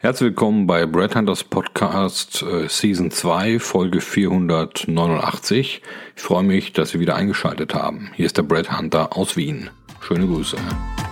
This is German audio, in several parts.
Herzlich willkommen bei Brad Hunters Podcast äh, Season 2, Folge 489. Ich freue mich, dass Sie wieder eingeschaltet haben. Hier ist der Brad Hunter aus Wien. Schöne Grüße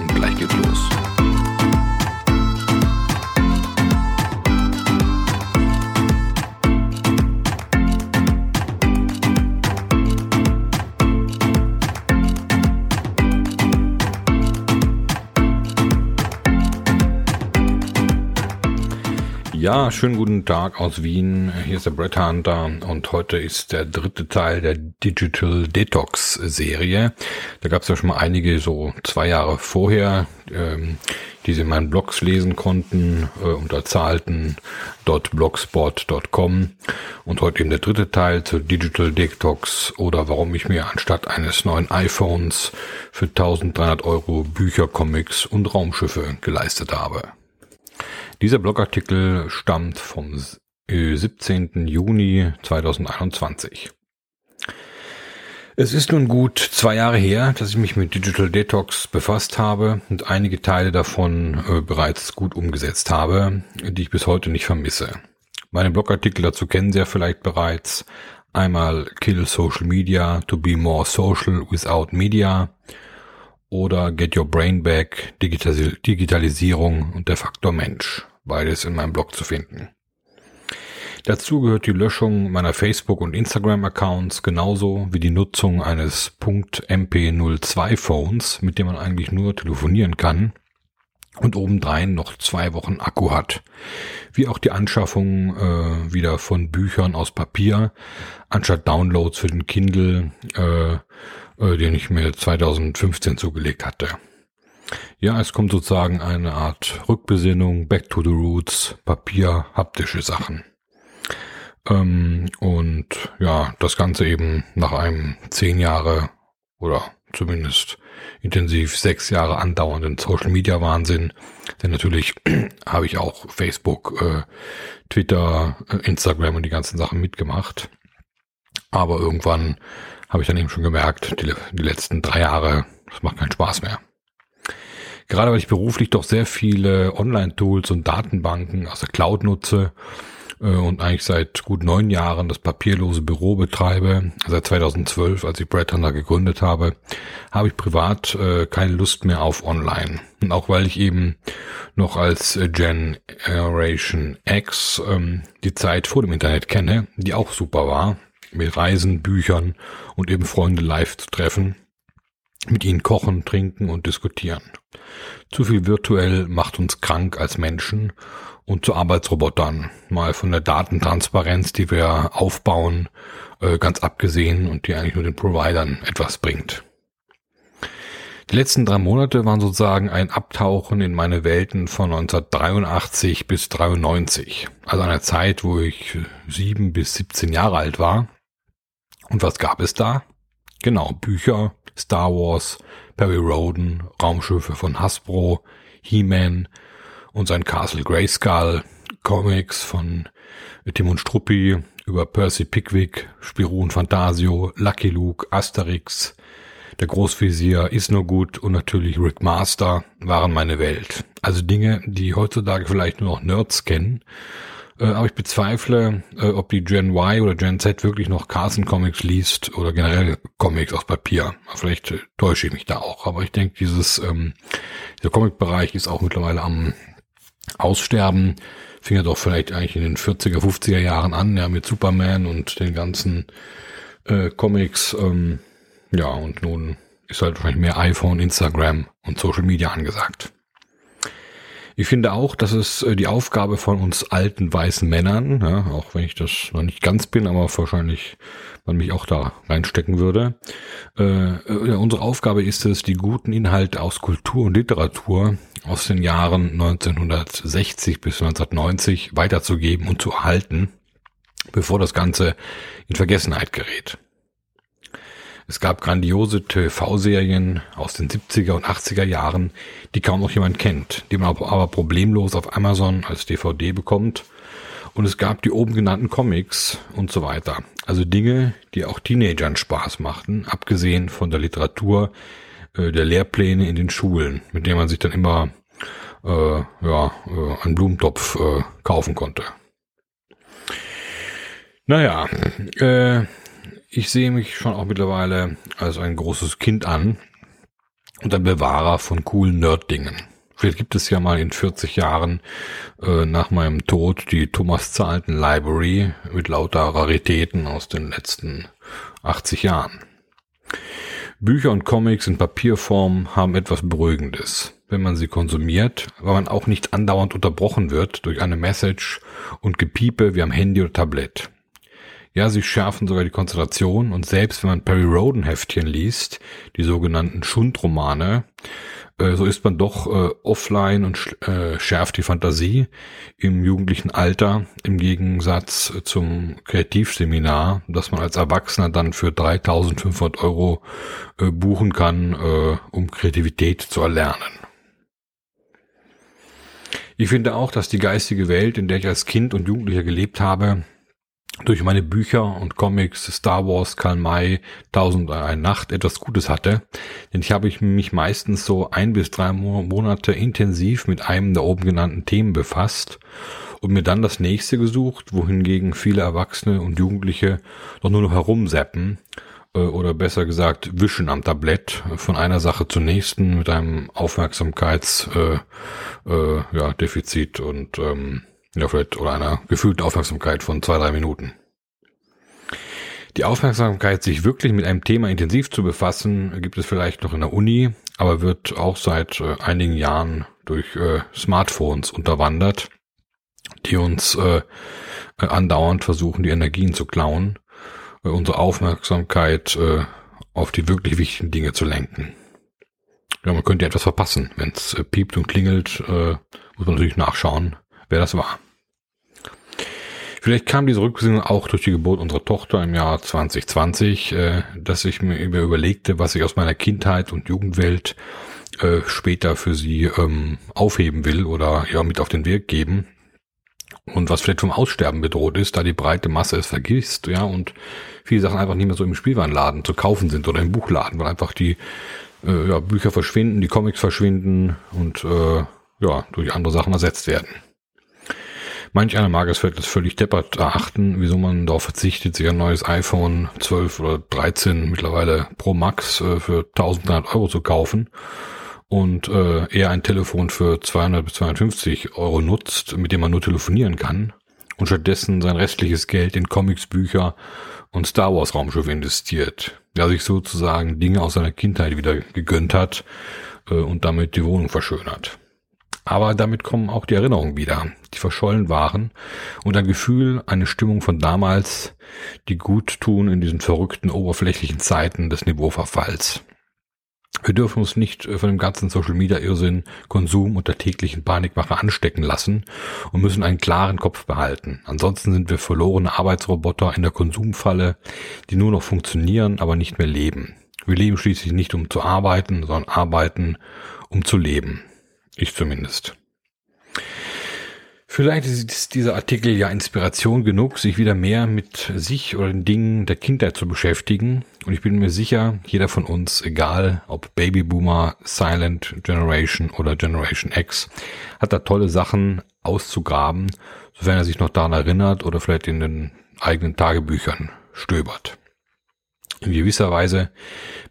und gleich geht's los. Ja, schönen guten Tag aus Wien. Hier ist der Brett Hunter und heute ist der dritte Teil der Digital Detox Serie. Da gab es ja schon mal einige so zwei Jahre vorher, ähm, die Sie in meinen Blogs lesen konnten äh, unter zahlten.blogspot.com und heute eben der dritte Teil zu Digital Detox oder warum ich mir anstatt eines neuen iPhones für 1300 Euro Bücher, Comics und Raumschiffe geleistet habe. Dieser Blogartikel stammt vom 17. Juni 2021. Es ist nun gut zwei Jahre her, dass ich mich mit Digital Detox befasst habe und einige Teile davon äh, bereits gut umgesetzt habe, die ich bis heute nicht vermisse. Meine Blogartikel dazu kennen Sie ja vielleicht bereits. Einmal Kill Social Media to be more social without media oder Get Your Brain Back, Digital Digitalisierung und der Faktor Mensch beides in meinem Blog zu finden. Dazu gehört die Löschung meiner Facebook- und Instagram-Accounts genauso wie die Nutzung eines .mp02-Phones, mit dem man eigentlich nur telefonieren kann und obendrein noch zwei Wochen Akku hat. Wie auch die Anschaffung äh, wieder von Büchern aus Papier, anstatt Downloads für den Kindle, äh, äh, den ich mir 2015 zugelegt hatte. Ja, es kommt sozusagen eine Art Rückbesinnung, Back to the Roots, Papier, haptische Sachen. Ähm, und ja, das Ganze eben nach einem zehn Jahre oder zumindest intensiv sechs Jahre andauernden Social Media Wahnsinn. Denn natürlich habe ich auch Facebook, äh, Twitter, äh, Instagram und die ganzen Sachen mitgemacht. Aber irgendwann habe ich dann eben schon gemerkt, die, die letzten drei Jahre, das macht keinen Spaß mehr. Gerade weil ich beruflich doch sehr viele Online-Tools und Datenbanken aus der Cloud nutze äh, und eigentlich seit gut neun Jahren das papierlose Büro betreibe, seit 2012, als ich Brad Hunter gegründet habe, habe ich privat äh, keine Lust mehr auf Online. Und auch weil ich eben noch als Generation X ähm, die Zeit vor dem Internet kenne, die auch super war, mit Reisen, Büchern und eben Freunde live zu treffen, mit ihnen kochen, trinken und diskutieren. Zu viel virtuell macht uns krank als Menschen und zu Arbeitsrobotern. Mal von der Datentransparenz, die wir aufbauen, äh, ganz abgesehen und die eigentlich nur den Providern etwas bringt. Die letzten drei Monate waren sozusagen ein Abtauchen in meine Welten von 1983 bis 93. Also einer Zeit, wo ich sieben bis 17 Jahre alt war. Und was gab es da? Genau, Bücher, Star Wars, Perry Roden, Raumschiffe von Hasbro, He-Man und sein Castle Grayskull, Comics von Tim und Struppi über Percy Pickwick, Spirou und Fantasio, Lucky Luke, Asterix, der Großvisier ist nur gut und natürlich Rick Master waren meine Welt. Also Dinge, die heutzutage vielleicht nur noch Nerds kennen äh, aber ich bezweifle, äh, ob die Gen Y oder Gen Z wirklich noch Carson Comics liest oder generell Comics aus Papier. Vielleicht äh, täusche ich mich da auch. Aber ich denke, dieses, ähm, dieser Comic-Bereich ist auch mittlerweile am Aussterben. Fing ja doch vielleicht eigentlich in den 40er, 50er Jahren an, ja, mit Superman und den ganzen äh, Comics. Ähm, ja, und nun ist halt wahrscheinlich mehr iPhone, Instagram und Social Media angesagt. Ich finde auch, dass es äh, die Aufgabe von uns alten weißen Männern, ja, auch wenn ich das noch nicht ganz bin, aber wahrscheinlich man mich auch da reinstecken würde. Äh, äh unsere Aufgabe ist es, die guten Inhalte aus Kultur und Literatur aus den Jahren 1960 bis 1990 weiterzugeben und zu erhalten, bevor das Ganze in Vergessenheit gerät. Es gab grandiose TV-Serien aus den 70er und 80er Jahren, die kaum noch jemand kennt, die man aber problemlos auf Amazon als DVD bekommt. Und es gab die oben genannten Comics und so weiter. Also Dinge, die auch Teenagern Spaß machten, abgesehen von der Literatur, äh, der Lehrpläne in den Schulen, mit der man sich dann immer äh, ja, äh, einen Blumentopf äh, kaufen konnte. Naja, äh, ich sehe mich schon auch mittlerweile als ein großes Kind an und ein Bewahrer von coolen Nerd-Dingen. Vielleicht gibt es ja mal in 40 Jahren äh, nach meinem Tod die Thomas Zahlten Library mit lauter Raritäten aus den letzten 80 Jahren. Bücher und Comics in Papierform haben etwas Beruhigendes, wenn man sie konsumiert, weil man auch nicht andauernd unterbrochen wird durch eine Message und Gepiepe wie am Handy oder Tablet. Ja, sie schärfen sogar die Konzentration und selbst wenn man Perry Roden Heftchen liest, die sogenannten Schundromane, äh, so ist man doch äh, offline und äh, schärft die Fantasie im jugendlichen Alter im Gegensatz zum Kreativseminar, das man als Erwachsener dann für 3500 Euro äh, buchen kann, äh, um Kreativität zu erlernen. Ich finde auch, dass die geistige Welt, in der ich als Kind und Jugendlicher gelebt habe, durch meine Bücher und Comics Star Wars, Karl May, Tausend eine Nacht etwas Gutes hatte. Denn ich habe mich meistens so ein bis drei Monate intensiv mit einem der oben genannten Themen befasst und mir dann das nächste gesucht, wohingegen viele Erwachsene und Jugendliche doch nur noch herumseppen äh, oder besser gesagt wischen am Tablett von einer Sache zur nächsten mit einem Aufmerksamkeitsdefizit äh, äh, ja, Defizit und ähm, ja, vielleicht, oder einer gefühlten Aufmerksamkeit von zwei, drei Minuten. Die Aufmerksamkeit, sich wirklich mit einem Thema intensiv zu befassen, gibt es vielleicht noch in der Uni, aber wird auch seit äh, einigen Jahren durch äh, Smartphones unterwandert, die uns äh, andauernd versuchen, die Energien zu klauen, äh, unsere Aufmerksamkeit äh, auf die wirklich wichtigen Dinge zu lenken. Ja, man könnte etwas verpassen. Wenn es äh, piept und klingelt, äh, muss man natürlich nachschauen, wer das war. Vielleicht kam diese Rückbesinnung auch durch die Geburt unserer Tochter im Jahr 2020, äh, dass ich mir überlegte, was ich aus meiner Kindheit und Jugendwelt äh, später für sie ähm, aufheben will oder ja mit auf den Weg geben und was vielleicht vom Aussterben bedroht ist, da die breite Masse es vergisst, ja, und viele Sachen einfach nicht mehr so im Spielwarenladen zu kaufen sind oder im Buchladen, weil einfach die äh, ja, Bücher verschwinden, die Comics verschwinden und äh, ja, durch andere Sachen ersetzt werden. Manch einer mag es vielleicht völlig deppert erachten, wieso man darauf verzichtet, sich ein neues iPhone 12 oder 13 mittlerweile Pro Max äh, für 1300 Euro zu kaufen und äh, eher ein Telefon für 200 bis 250 Euro nutzt, mit dem man nur telefonieren kann und stattdessen sein restliches Geld in Comics, Bücher und Star Wars Raumschiffe investiert. Der sich sozusagen Dinge aus seiner Kindheit wieder gegönnt hat äh, und damit die Wohnung verschönert. Aber damit kommen auch die Erinnerungen wieder, die verschollen waren und ein Gefühl, eine Stimmung von damals, die gut tun in diesen verrückten oberflächlichen Zeiten des Niveauverfalls. Wir dürfen uns nicht von dem ganzen Social Media Irrsinn, Konsum und der täglichen Panikmache anstecken lassen und müssen einen klaren Kopf behalten. Ansonsten sind wir verlorene Arbeitsroboter in der Konsumfalle, die nur noch funktionieren, aber nicht mehr leben. Wir leben schließlich nicht um zu arbeiten, sondern arbeiten um zu leben. Ich zumindest. Vielleicht ist dieser Artikel ja Inspiration genug, sich wieder mehr mit sich oder den Dingen der Kindheit zu beschäftigen. Und ich bin mir sicher, jeder von uns, egal ob Babyboomer, Silent Generation oder Generation X, hat da tolle Sachen auszugraben, sofern er sich noch daran erinnert oder vielleicht in den eigenen Tagebüchern stöbert. In gewisser Weise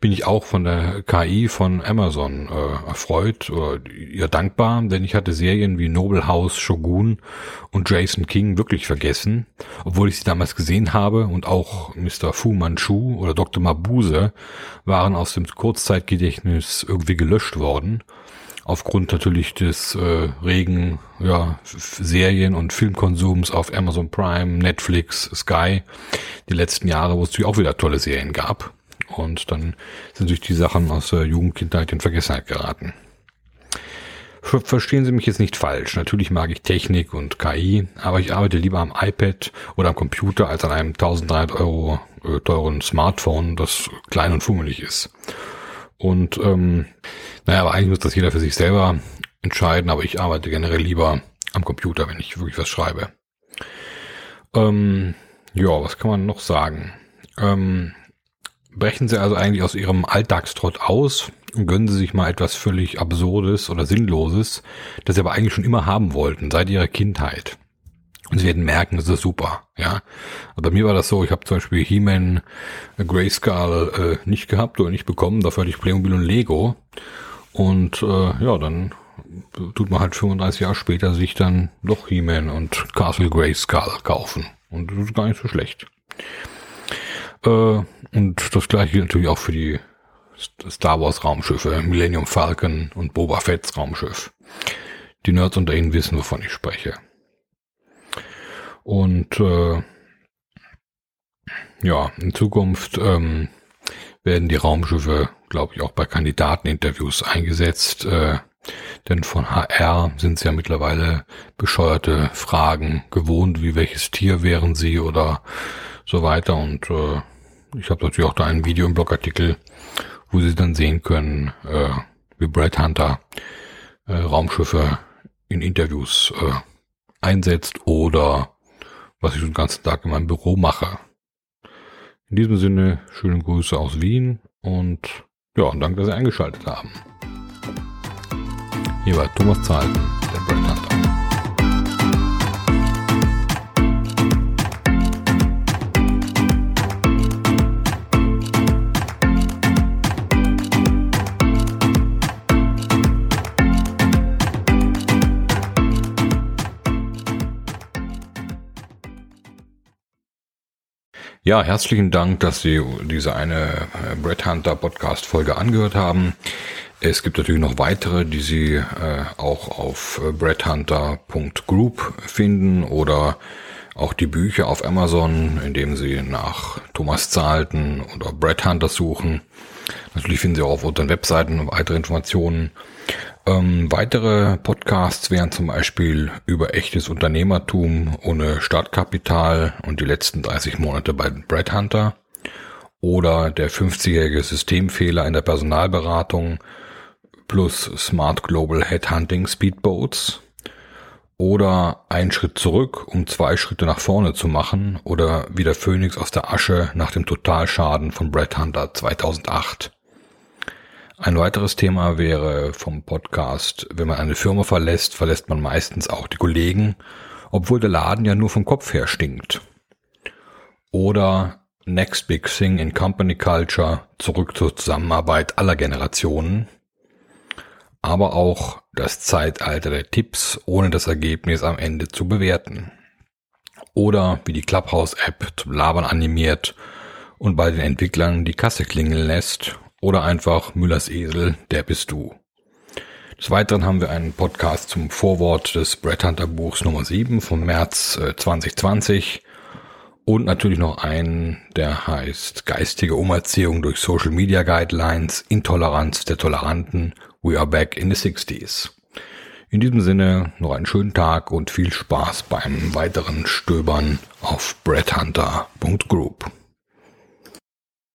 bin ich auch von der KI von Amazon äh, erfreut oder ja dankbar, denn ich hatte Serien wie Noble House, Shogun und Jason King wirklich vergessen, obwohl ich sie damals gesehen habe und auch Mr. Fu Manchu oder Dr. Mabuse waren aus dem Kurzzeitgedächtnis irgendwie gelöscht worden aufgrund natürlich des äh, regen ja, Serien- und Filmkonsums auf Amazon Prime, Netflix, Sky, die letzten Jahre, wo es natürlich auch wieder tolle Serien gab. Und dann sind sich die Sachen aus der Jugendkindheit in Vergessenheit geraten. Verstehen Sie mich jetzt nicht falsch. Natürlich mag ich Technik und KI, aber ich arbeite lieber am iPad oder am Computer als an einem 1300 Euro äh, teuren Smartphone, das klein und fummelig ist. Und ähm, naja, aber eigentlich muss das jeder für sich selber entscheiden, aber ich arbeite generell lieber am Computer, wenn ich wirklich was schreibe. Ähm, ja, was kann man noch sagen? Ähm, brechen Sie also eigentlich aus Ihrem Alltagstrott aus und gönnen Sie sich mal etwas völlig Absurdes oder Sinnloses, das Sie aber eigentlich schon immer haben wollten, seit Ihrer Kindheit. Und Sie werden merken, das ist super, ja. Aber bei mir war das so, ich habe zum Beispiel He-Man Grayskull äh, nicht gehabt oder nicht bekommen, dafür hatte ich Playmobil und Lego. Und äh, ja, dann tut man halt 35 Jahre später sich dann doch He-Man und Castle Grayskull kaufen. Und das ist gar nicht so schlecht. Äh, und das gleiche gilt natürlich auch für die Star Wars Raumschiffe, Millennium Falcon und Boba Fett's Raumschiff. Die Nerds unter Ihnen wissen, wovon ich spreche. Und äh, ja, in Zukunft ähm, werden die Raumschiffe, glaube ich, auch bei Kandidateninterviews eingesetzt. Äh, denn von HR sind es ja mittlerweile bescheuerte Fragen gewohnt, wie welches Tier wären sie oder so weiter. Und äh, ich habe natürlich auch da ein Video im Blogartikel, wo Sie dann sehen können, äh, wie Brad Hunter äh, Raumschiffe in Interviews äh, einsetzt oder was ich den ganzen Tag in meinem Büro mache. In diesem Sinne, schöne Grüße aus Wien und ja, danke, dass Sie eingeschaltet haben. Hier war Thomas Zahlten, der Brad Ja, herzlichen Dank, dass Sie diese eine äh, Brett Hunter Podcast Folge angehört haben. Es gibt natürlich noch weitere, die Sie äh, auch auf äh, breadhunter.group finden oder auch die Bücher auf Amazon, indem Sie nach Thomas Zahlten oder Brett Hunter suchen. Natürlich finden Sie auch auf unseren Webseiten weitere Informationen. Ähm, weitere Podcasts wären zum Beispiel über echtes Unternehmertum ohne Startkapital und die letzten 30 Monate bei Brad Hunter oder der 50-jährige Systemfehler in der Personalberatung plus Smart Global Headhunting Speedboats oder ein Schritt zurück, um zwei Schritte nach vorne zu machen oder wie der Phönix aus der Asche nach dem Totalschaden von Brad Hunter 2008. Ein weiteres Thema wäre vom Podcast, wenn man eine Firma verlässt, verlässt man meistens auch die Kollegen, obwohl der Laden ja nur vom Kopf her stinkt. Oder Next Big Thing in Company Culture, zurück zur Zusammenarbeit aller Generationen. Aber auch das Zeitalter der Tipps, ohne das Ergebnis am Ende zu bewerten. Oder wie die Clubhouse-App zum Labern animiert und bei den Entwicklern die Kasse klingeln lässt oder einfach Müllers Esel, der bist du. Des Weiteren haben wir einen Podcast zum Vorwort des Brett Hunter Buchs Nummer 7 vom März 2020 äh, und natürlich noch einen, der heißt Geistige Umerziehung durch Social Media Guidelines, Intoleranz der Toleranten, We are back in the 60s. In diesem Sinne noch einen schönen Tag und viel Spaß beim weiteren Stöbern auf breadhunter.group.